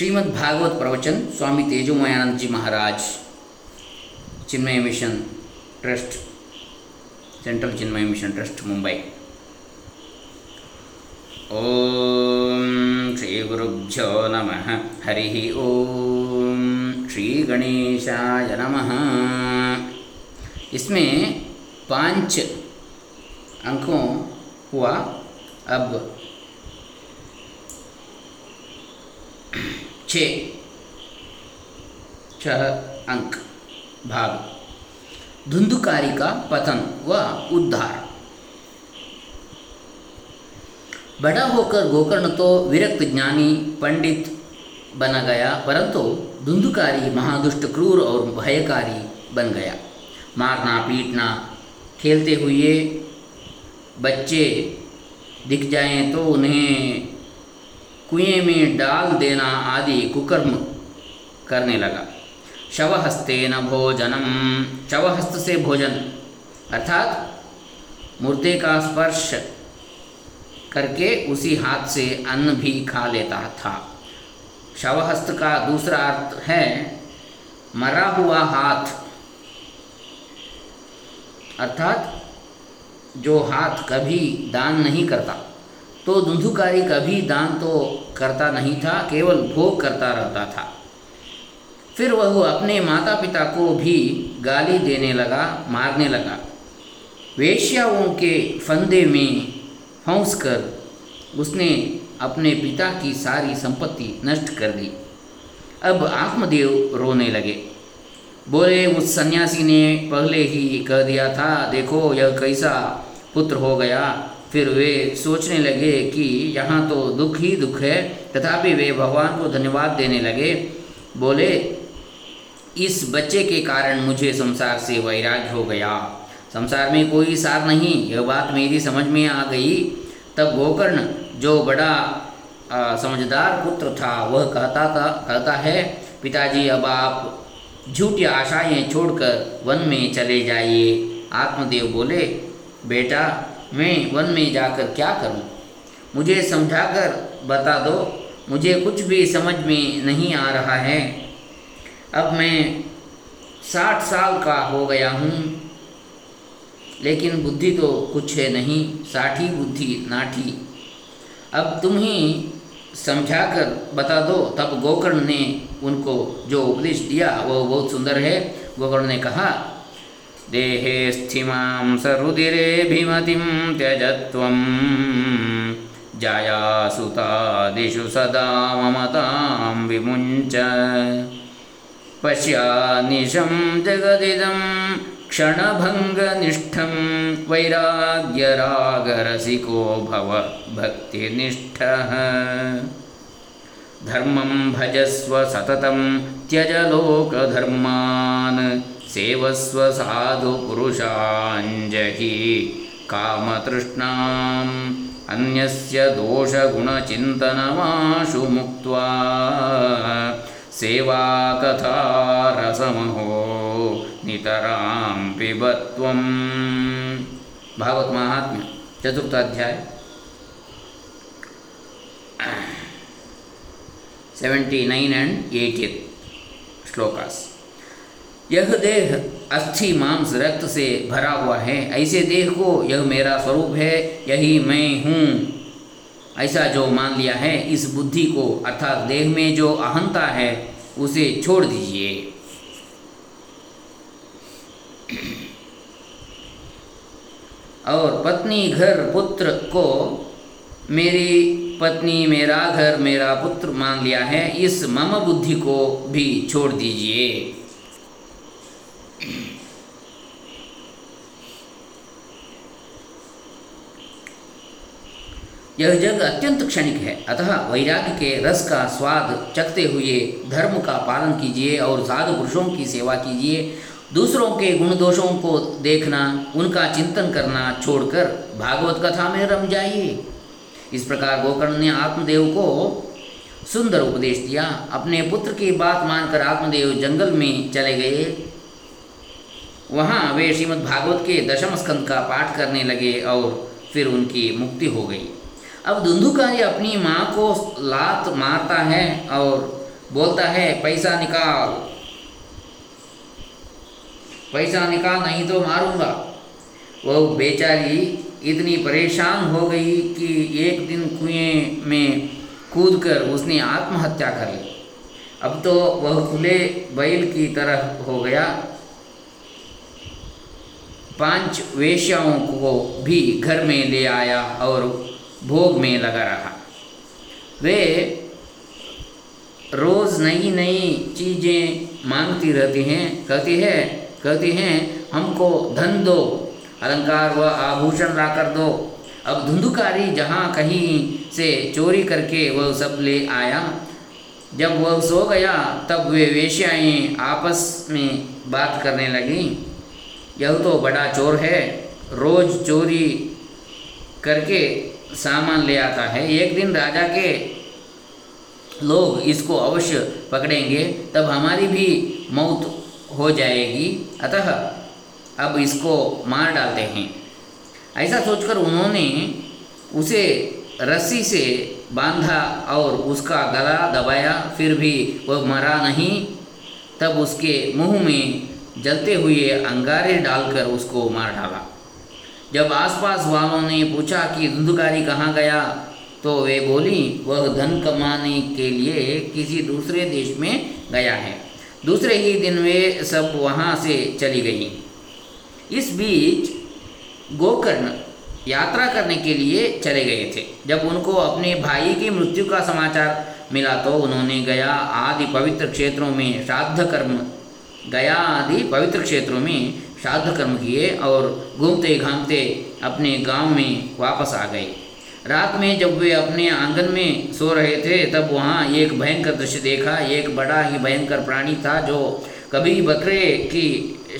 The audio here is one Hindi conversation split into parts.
श्रीमद् भागवत प्रवचन, Swami Tejomayananda ji Maharaj, Chinmaya mission trust, central Chinmaya mission trust, Mumbai. ओम श्री गुरुभ्यो नमः। हरि ओम श्री गणेशाय नमः। इसमें पाँच अंकों हुआ। अब छ। छह अंक। भाग। धुंधुकारी का पतन व उद्धार। बड़ा होकर गोकर्ण तो विरक्त ज्ञानी, पंडित बना गया, परंतु धुंधुकारी, महादुष्ट, क्रूर और भयकारी बन गया। मारना, पीटना, खेलते हुए बच्चे दिख जाएँ तो उन्हें कुएँ में डाल देना आदि कुकर्म करने लगा। शवहस्ते न भोजनम। शवहस्त से भोजन, अर्थात मुर्दे का स्पर्श करके उसी हाथ से अन्न भी खा लेता था। शवहस्त का दूसरा अर्थ है, मरा हुआ हाथ, अर्थात जो हाथ कभी दान नहीं करता। तो धुंधुकारी कभी दान तो करता नहीं था, केवल भोग करता रहता था। फिर वह अपने माता पिता को भी गाली देने लगा, मारने लगा। वेश्याओं के फंदे में फंस कर उसने अपने पिता की सारी संपत्ति नष्ट कर दी। अब आत्मदेव रोने लगे। बोले, उस सन्यासी ने पहले ही कह दिया था, देखो यह कैसा पुत्र हो गया। फिर वे सोचने लगे कि यहाँ तो दुख ही दुख है तथापि वे भगवान को धन्यवाद देने लगे। बोले इस बच्चे के कारण मुझे संसार से वैराग्य हो गया। संसार में कोई सार नहीं यह बात मेरी समझ में आ गई। तब गोकर्ण जो बड़ा आ, समझदार पुत्र था वह कहता था कहता है पिताजी अब आप झूठी आशाएँ छोड़कर वन में चले जाइए। आत्मदेव बोले बेटा मैं वन में जाकर क्या करूँ? मुझे समझाकर बता दो। मुझे कुछ भी समझ में नहीं आ रहा है। अब मैं साठ साल का हो गया हूँ, लेकिन बुद्धि तो कुछ है नहीं। साठी बुद्धि नाठी। अब तुम ही समझा कर बता दो। तब गोकर्ण ने उनको जो उपदेश दिया वह बहुत सुंदर है। गोकर्ण ने कहा देहे स्थिमां सरुदिरेऽभिमतिं त्यजत्वं जायासुतादिषु सदा ममतां विमुञ्च। पश्यानिशं जगदिदं क्षणभङ्गनिष्ठं वैराग्यरागरसिको भव भक्तिनिष्ठः। धर्मं भजस्व सततं त्यजलोकधर्मान् सेवस्व ಸೇವಸ್ವ ಸಾಧು ಪುರುಷಾಂಜಹಿ ಕಾಮತೃಷ್ಣಾಂ ಅನ್ಯಸ್ಯ ದೋಷಗುಣಚಿಂತನಮಾಶು ಮುಕ್ತ ಸೇವಾಕಥಾರಸಮಹೋ ನಿತರಾಂ ಪಿಬತ್ವಂ. ಭಾಗವತ್ ಮಹಾತ್ಮ್ಯ ಚತುರ್ಥಾಧ್ಯಾಯ seventy nine and eightieth shlokas. यह देह अस्थि मांस रक्त से भरा हुआ है। ऐसे देह को यह मेरा स्वरूप है, यही मैं हूँ। ऐसा जो मान लिया है, इस बुद्धि को, अर्थात देह में जो अहंता है, उसे छोड़ दीजिए। और पत्नी घर पुत्र को, मेरी पत्नी मेरा घर मेरा पुत्र मान लिया है, इस मम बुद्धि को भी छोड़ दीजिए। यह जग अत्यंत क्षणिक है। अतः वैराग्य के रस का स्वाद चखते हुए धर्म का पालन कीजिए और साधु पुरुषों की सेवा कीजिए। दूसरों के गुण दोषों को देखना, उनका चिंतन करना छोड़कर भागवत कथा में रम जाइए। इस प्रकार गोकर्ण ने आत्मदेव को सुंदर उपदेश दिया। अपने पुत्र की बात मानकर आत्मदेव जंगल में चले गए। वहाँ वे श्रीमद् भागवत के दशम स्कंद का पाठ करने लगे और फिर उनकी मुक्ति हो गई। अब धुंधुकारी अपनी माँ को लात मारता है और बोलता है, पैसा निकाल। पैसा निकाल नहीं तो मारूँगा। वह बेचारी इतनी परेशान हो गई कि एक दिन कुएँ में कूदकर उसने आत्महत्या कर ली। अब तो वह खुले बैल की तरह हो गया। पाँच वेश्याओं को भी घर में ले आया और भोग में लगा रहा। वे रोज़ नई नई चीज़ें मांगती रहती हैं, कहती है, कहती हैं, हमको धन दो, अलंकार व आभूषण ला कर दो। अब धुंधुकारी जहाँ कहीं से चोरी करके वह सब ले आया। जब वह सो गया, तब वे वेश्याएँ आपस में बात करने लगी। यह तो बड़ा चोर है। रोज़ चोरी करके सामान ले आता है। एक दिन राजा के लोग इसको अवश्य पकड़ेंगे, तब हमारी भी मौत हो जाएगी। अतः अब इसको मार डालते हैं। ऐसा सोचकर उन्होंने उसे रस्सी से बांधा और उसका गला दबाया, फिर भी वह मरा नहीं। तब उसके मुँह में जलते हुए अंगारे डालकर उसको मार डाला। जब आसपास वालों ने पूछा कि धुंधकारी कहाँ गया तो वे बोली, वह धन कमाने के लिए किसी दूसरे देश में गया है। दूसरे ही दिन वे सब वहाँ से चली गई। इस बीच गोकर्ण यात्रा करने के लिए चले गए थे। जब उनको अपने भाई की मृत्यु का समाचार मिला तो उन्होंने गया आदि पवित्र क्षेत्रों में, श्राद्ध कर्म, गया आदि पवित्र क्षेत्रों में श्राद्ध कर्म किए और घूमते घामते अपने गाँव में वापस आ गए। रात में जब वे अपने आँगन में सो रहे थे, तब वहाँ एक भयंकर दृश्य देखा। एक बड़ा ही भयंकर प्राणी था जो कभी बकरे की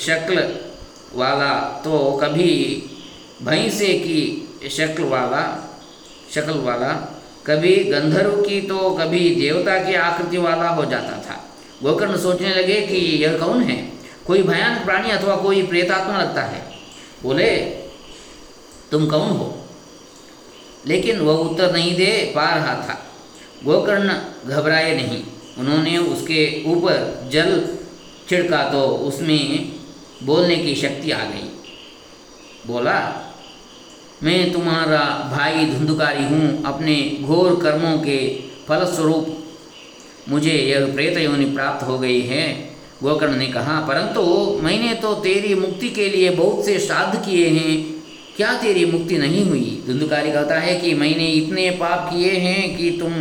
शक्ल वाला तो कभी भैंसे की शक्ल वाला शक्ल वाला, कभी गंधर्व की तो कभी देवता की आकृति वाला हो जाता था। गोकर्ण सोचने लगे कि यह कौन है? कोई भयानक प्राणी अथवा कोई प्रेतात्मा लगता है। बोले, तुम कौन हो? लेकिन वह उत्तर नहीं दे पा रहा था। गोकर्ण घबराए नहीं। उन्होंने उसके ऊपर जल छिड़का तो उसमें बोलने की शक्ति आ गई। बोला, मैं तुम्हारा भाई धुंधुकारी हूँ। अपने घोर कर्मों के फलस्वरूप मुझे यह प्रेत योनि प्राप्त हो गई है। गोकर्ण ने कहा, परंतु मैंने तो तेरी मुक्ति के लिए बहुत से श्राद्ध किए हैं। क्या तेरी मुक्ति नहीं हुई? धुंधुकारी कहता है कि मैंने इतने पाप किए हैं कि तुम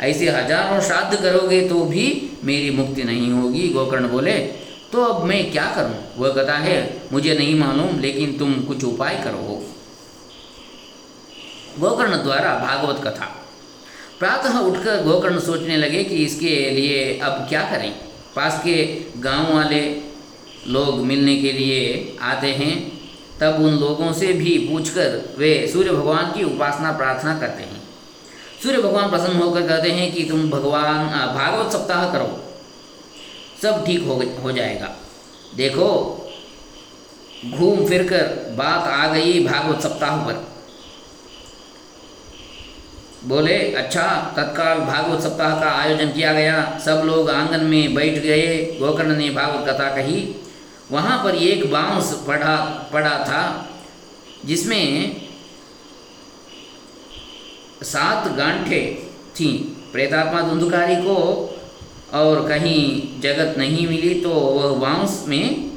ऐसे हज़ारों श्राद्ध करोगे तो भी मेरी मुक्ति नहीं होगी। गोकर्ण बोले तो अब मैं क्या करूँ? वह कहता है, मुझे नहीं मालूम, लेकिन तुम कुछ उपाय करो। गोकर्ण द्वारा भागवत कथा। प्रातः उठकर गोकर्ण सोचने लगे कि इसके लिए अब क्या करें। पास के गाँव वाले लोग मिलने के लिए आते हैं, तब उन लोगों से भी पूछकर वे सूर्य भगवान की उपासना प्रार्थना करते हैं। सूर्य भगवान प्रसन्न होकर कहते हैं कि तुम भगवान भागवत सप्ताह करो। सब ठीक हो हो जाएगा। देखो, घूम फिर कर बात आ गई भागवत सप्ताह पर। बोले अच्छा तत्काल भागवत सप्ताह का आयोजन किया गया। सब लोग आँगन में बैठ गए। गोकर्ण ने भागवत कथा कही। वहाँ पर एक बाँस पड़ा पड़ा था, जिसमें सात गांठे थीं। प्रेतात्मा धुंधुकारी को और कहीं जगत नहीं मिली तो वह बाँस में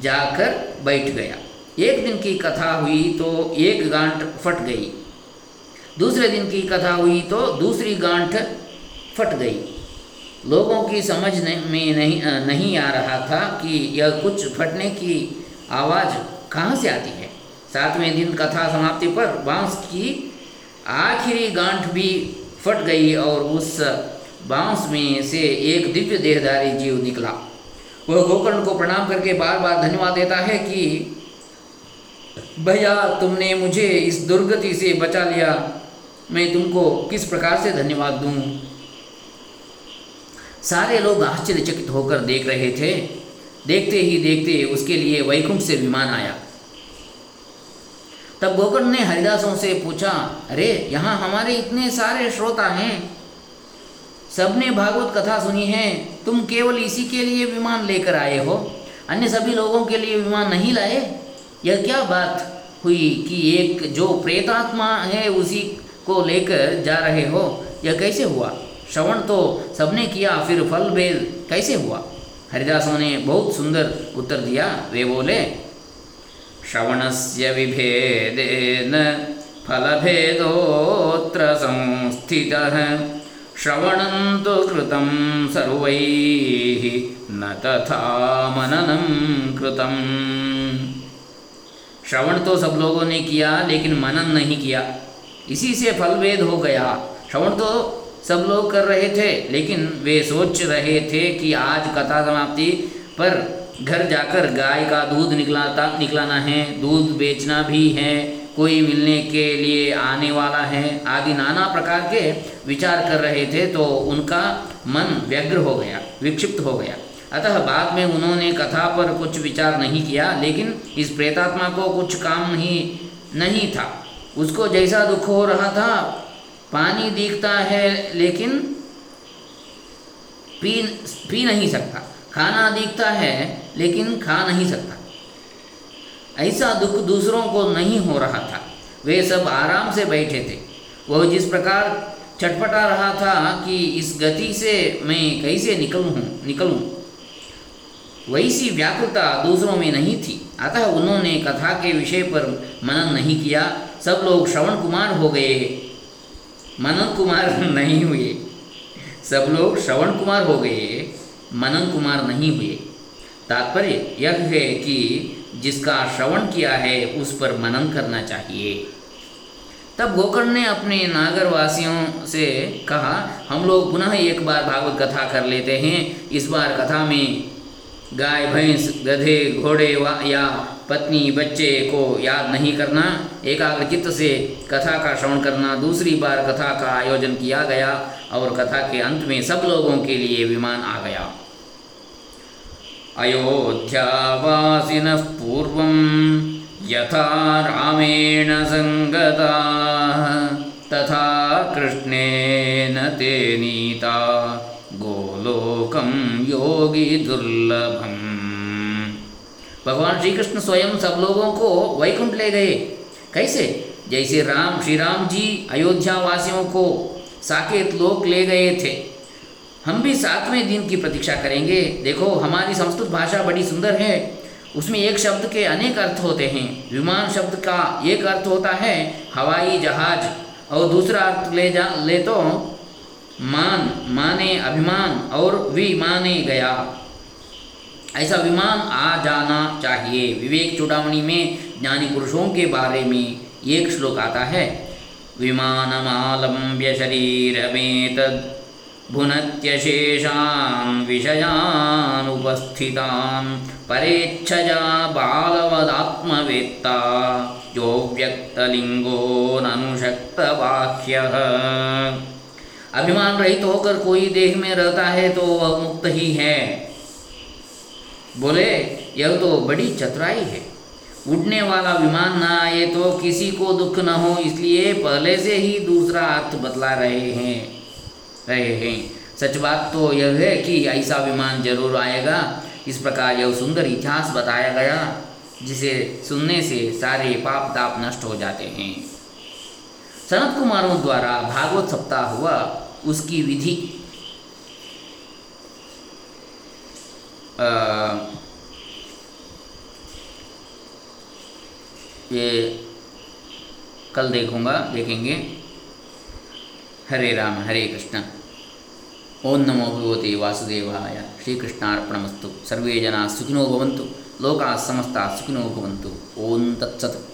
जाकर बैठ गया। एक दिन की कथा हुई तो एक गांठ फट गई। दूसरे दिन की कथा हुई तो दूसरी गांठ फट गई। लोगों की समझ में नहीं नहीं आ रहा था कि यह कुछ फटने की आवाज़ कहाँ से आती है। सातवें दिन कथा समाप्ति पर बाँस की आखिरी गांठ भी फट गई और उस बाँस में से एक दिव्य देहधारी जीव निकला। वह गोकर्ण को प्रणाम करके बार बार धन्यवाद देता है कि, भैया, तुमने मुझे इस दुर्गति से बचा लिया। मैं तुमको किस प्रकार से धन्यवाद दूँ? सारे लोग आश्चर्यचकित होकर देख रहे थे। देखते ही देखते उसके लिए वैकुंठ से विमान आया। तब गोकर्ण ने हरिदासों से पूछा, अरे, यहाँ हमारे इतने सारे श्रोता हैं। सबने भागवत कथा सुनी है। तुम केवल इसी के लिए विमान लेकर आए हो? अन्य सभी लोगों के लिए विमान नहीं लाए? यह क्या बात हुई कि एक जो प्रेतात्मा है, उसी को लेकर जा रहे हो? यह कैसे हुआ? श्रवण तो सबने किया, फिर फल भेद कैसे हुआ? हरिदासों ने बहुत सुंदर उत्तर दिया। वे बोले श्रवण से विभेदेन फलभेदोत्र संस्थितः। श्रवणं तो कृतं सर्वैः न तथा मननं कृतम्। श्रवण तो सब लोगों ने किया, लेकिन मनन नहीं किया। इसी से फल भेद हो गया। श्रवण तो सब लोग कर रहे थे, लेकिन वे सोच रहे थे कि आज कथा समाप्ति पर घर जाकर गाय का दूध निकलाता, निकलाना है। दूध बेचना भी है, कोई मिलने के लिए आने वाला है। आदि नाना प्रकार के विचार कर रहे थे तो उनका मन व्यग्र हो गया, विक्षिप्त हो गया। अतः बाद में उन्होंने कथा पर कुछ विचार नहीं किया, लेकिन इस प्रेतात्मा को कुछ काम नहीं नहीं था। उसको जैसा दुख हो रहा था, पानी दिखता है, लेकिन पी पी नहीं सकता। खाना दिखता है, लेकिन खा नहीं सकता। ऐसा दुख दूसरों को नहीं हो रहा था। वे सब आराम से बैठे थे। वह जिस प्रकार चटपटा रहा था कि इस गति से मैं कैसे निकलूँ निकलूँ, वैसी व्याकुलता दूसरों में नहीं थी। अतः उन्होंने कथा के विषय पर मनन नहीं किया। सब लोग श्रवण कुमार हो गए। मनन कुमार नहीं हुए। सब लोग श्रवण कुमार हो गए। मनन कुमार नहीं हुए। तात्पर्य यह है कि जिसका श्रवण किया है, उस पर मनन करना चाहिए। तब गोकर्ण ने अपने नागर वासियों से कहा, हम लोग पुनः एक बार भागवत कथा कर लेते हैं। इस बार कथा में गाय, भैंस, गधे, घोड़े या पत्नी, बच्चे को याद नहीं करना एकाग्र चित्त से कथा का श्रवण करना, दूसरी बार कथा का आयोजन किया गया और कथा के अंत में सब लोगों के लिए विमान आ गया। अयोध्यावासीन पूर्व यथा रामेण संगता तथा कृष्णेन ते नीता, गोलोकं योगी दुर्लभम। भगवान श्री कृष्ण स्वयं सब लोगों को वैकुंठ ले गए। कैसे? जैसे राम श्री राम जी अयोध्या वासियों को साकेत लोक ले गए थे। हम भी सातवें दिन की प्रतीक्षा करेंगे। देखो, हमारी संस्कृत भाषा बड़ी सुंदर है। उसमें एक शब्द के अनेक अर्थ होते हैं। विमान शब्द का एक अर्थ होता है हवाई जहाज़। और दूसरा अर्थ ले जा, ले तो मान, माने, अभिमान, और विमाने गया। ऐसा विमान आ जाना चाहिए। विवेक चुड़ावणी में ज्ञानी पुरुषों के बारे में एक श्लोक आता है। विमानमालम्ब्य शरीर में तद भुनत्यशेषान् विषयानुपस्थितान् परेच्छजा बालवदात्मवेत्ता जो व्यक्तलिंगो ननुशक्तवाह्यः अभिमान रहित होकर कोई देह में रहता है तो वह मुक्त ही है। बोले, यह तो बड़ी चतुराई है। उड़ने वाला विमान ना आए तो किसी को दुख न हो, इसलिए पहले से ही दूसरा अर्थ बतला रहे हैं रहे हैं। सच बात तो यह है कि ऐसा विमान ज़रूर आएगा। इस प्रकार यह सुंदर इतिहास बताया गया, जिसे सुनने से सारे पाप ताप नष्ट हो जाते हैं। सनत कुमारों द्वारा भागवत सप्ताह हुआ, उसकी विधि ये कल देखूँगा, देखेंगे। हरे राम, हरे कृष्ण। ओं नमो भगवते वासुदेवाय। श्रीकृष्णार्पणमस्तु। सर्वे जना सुखिनो भवन्तु। लोकाः समस्ताः सुखिनो भवन्तु। ओं तत्सत्।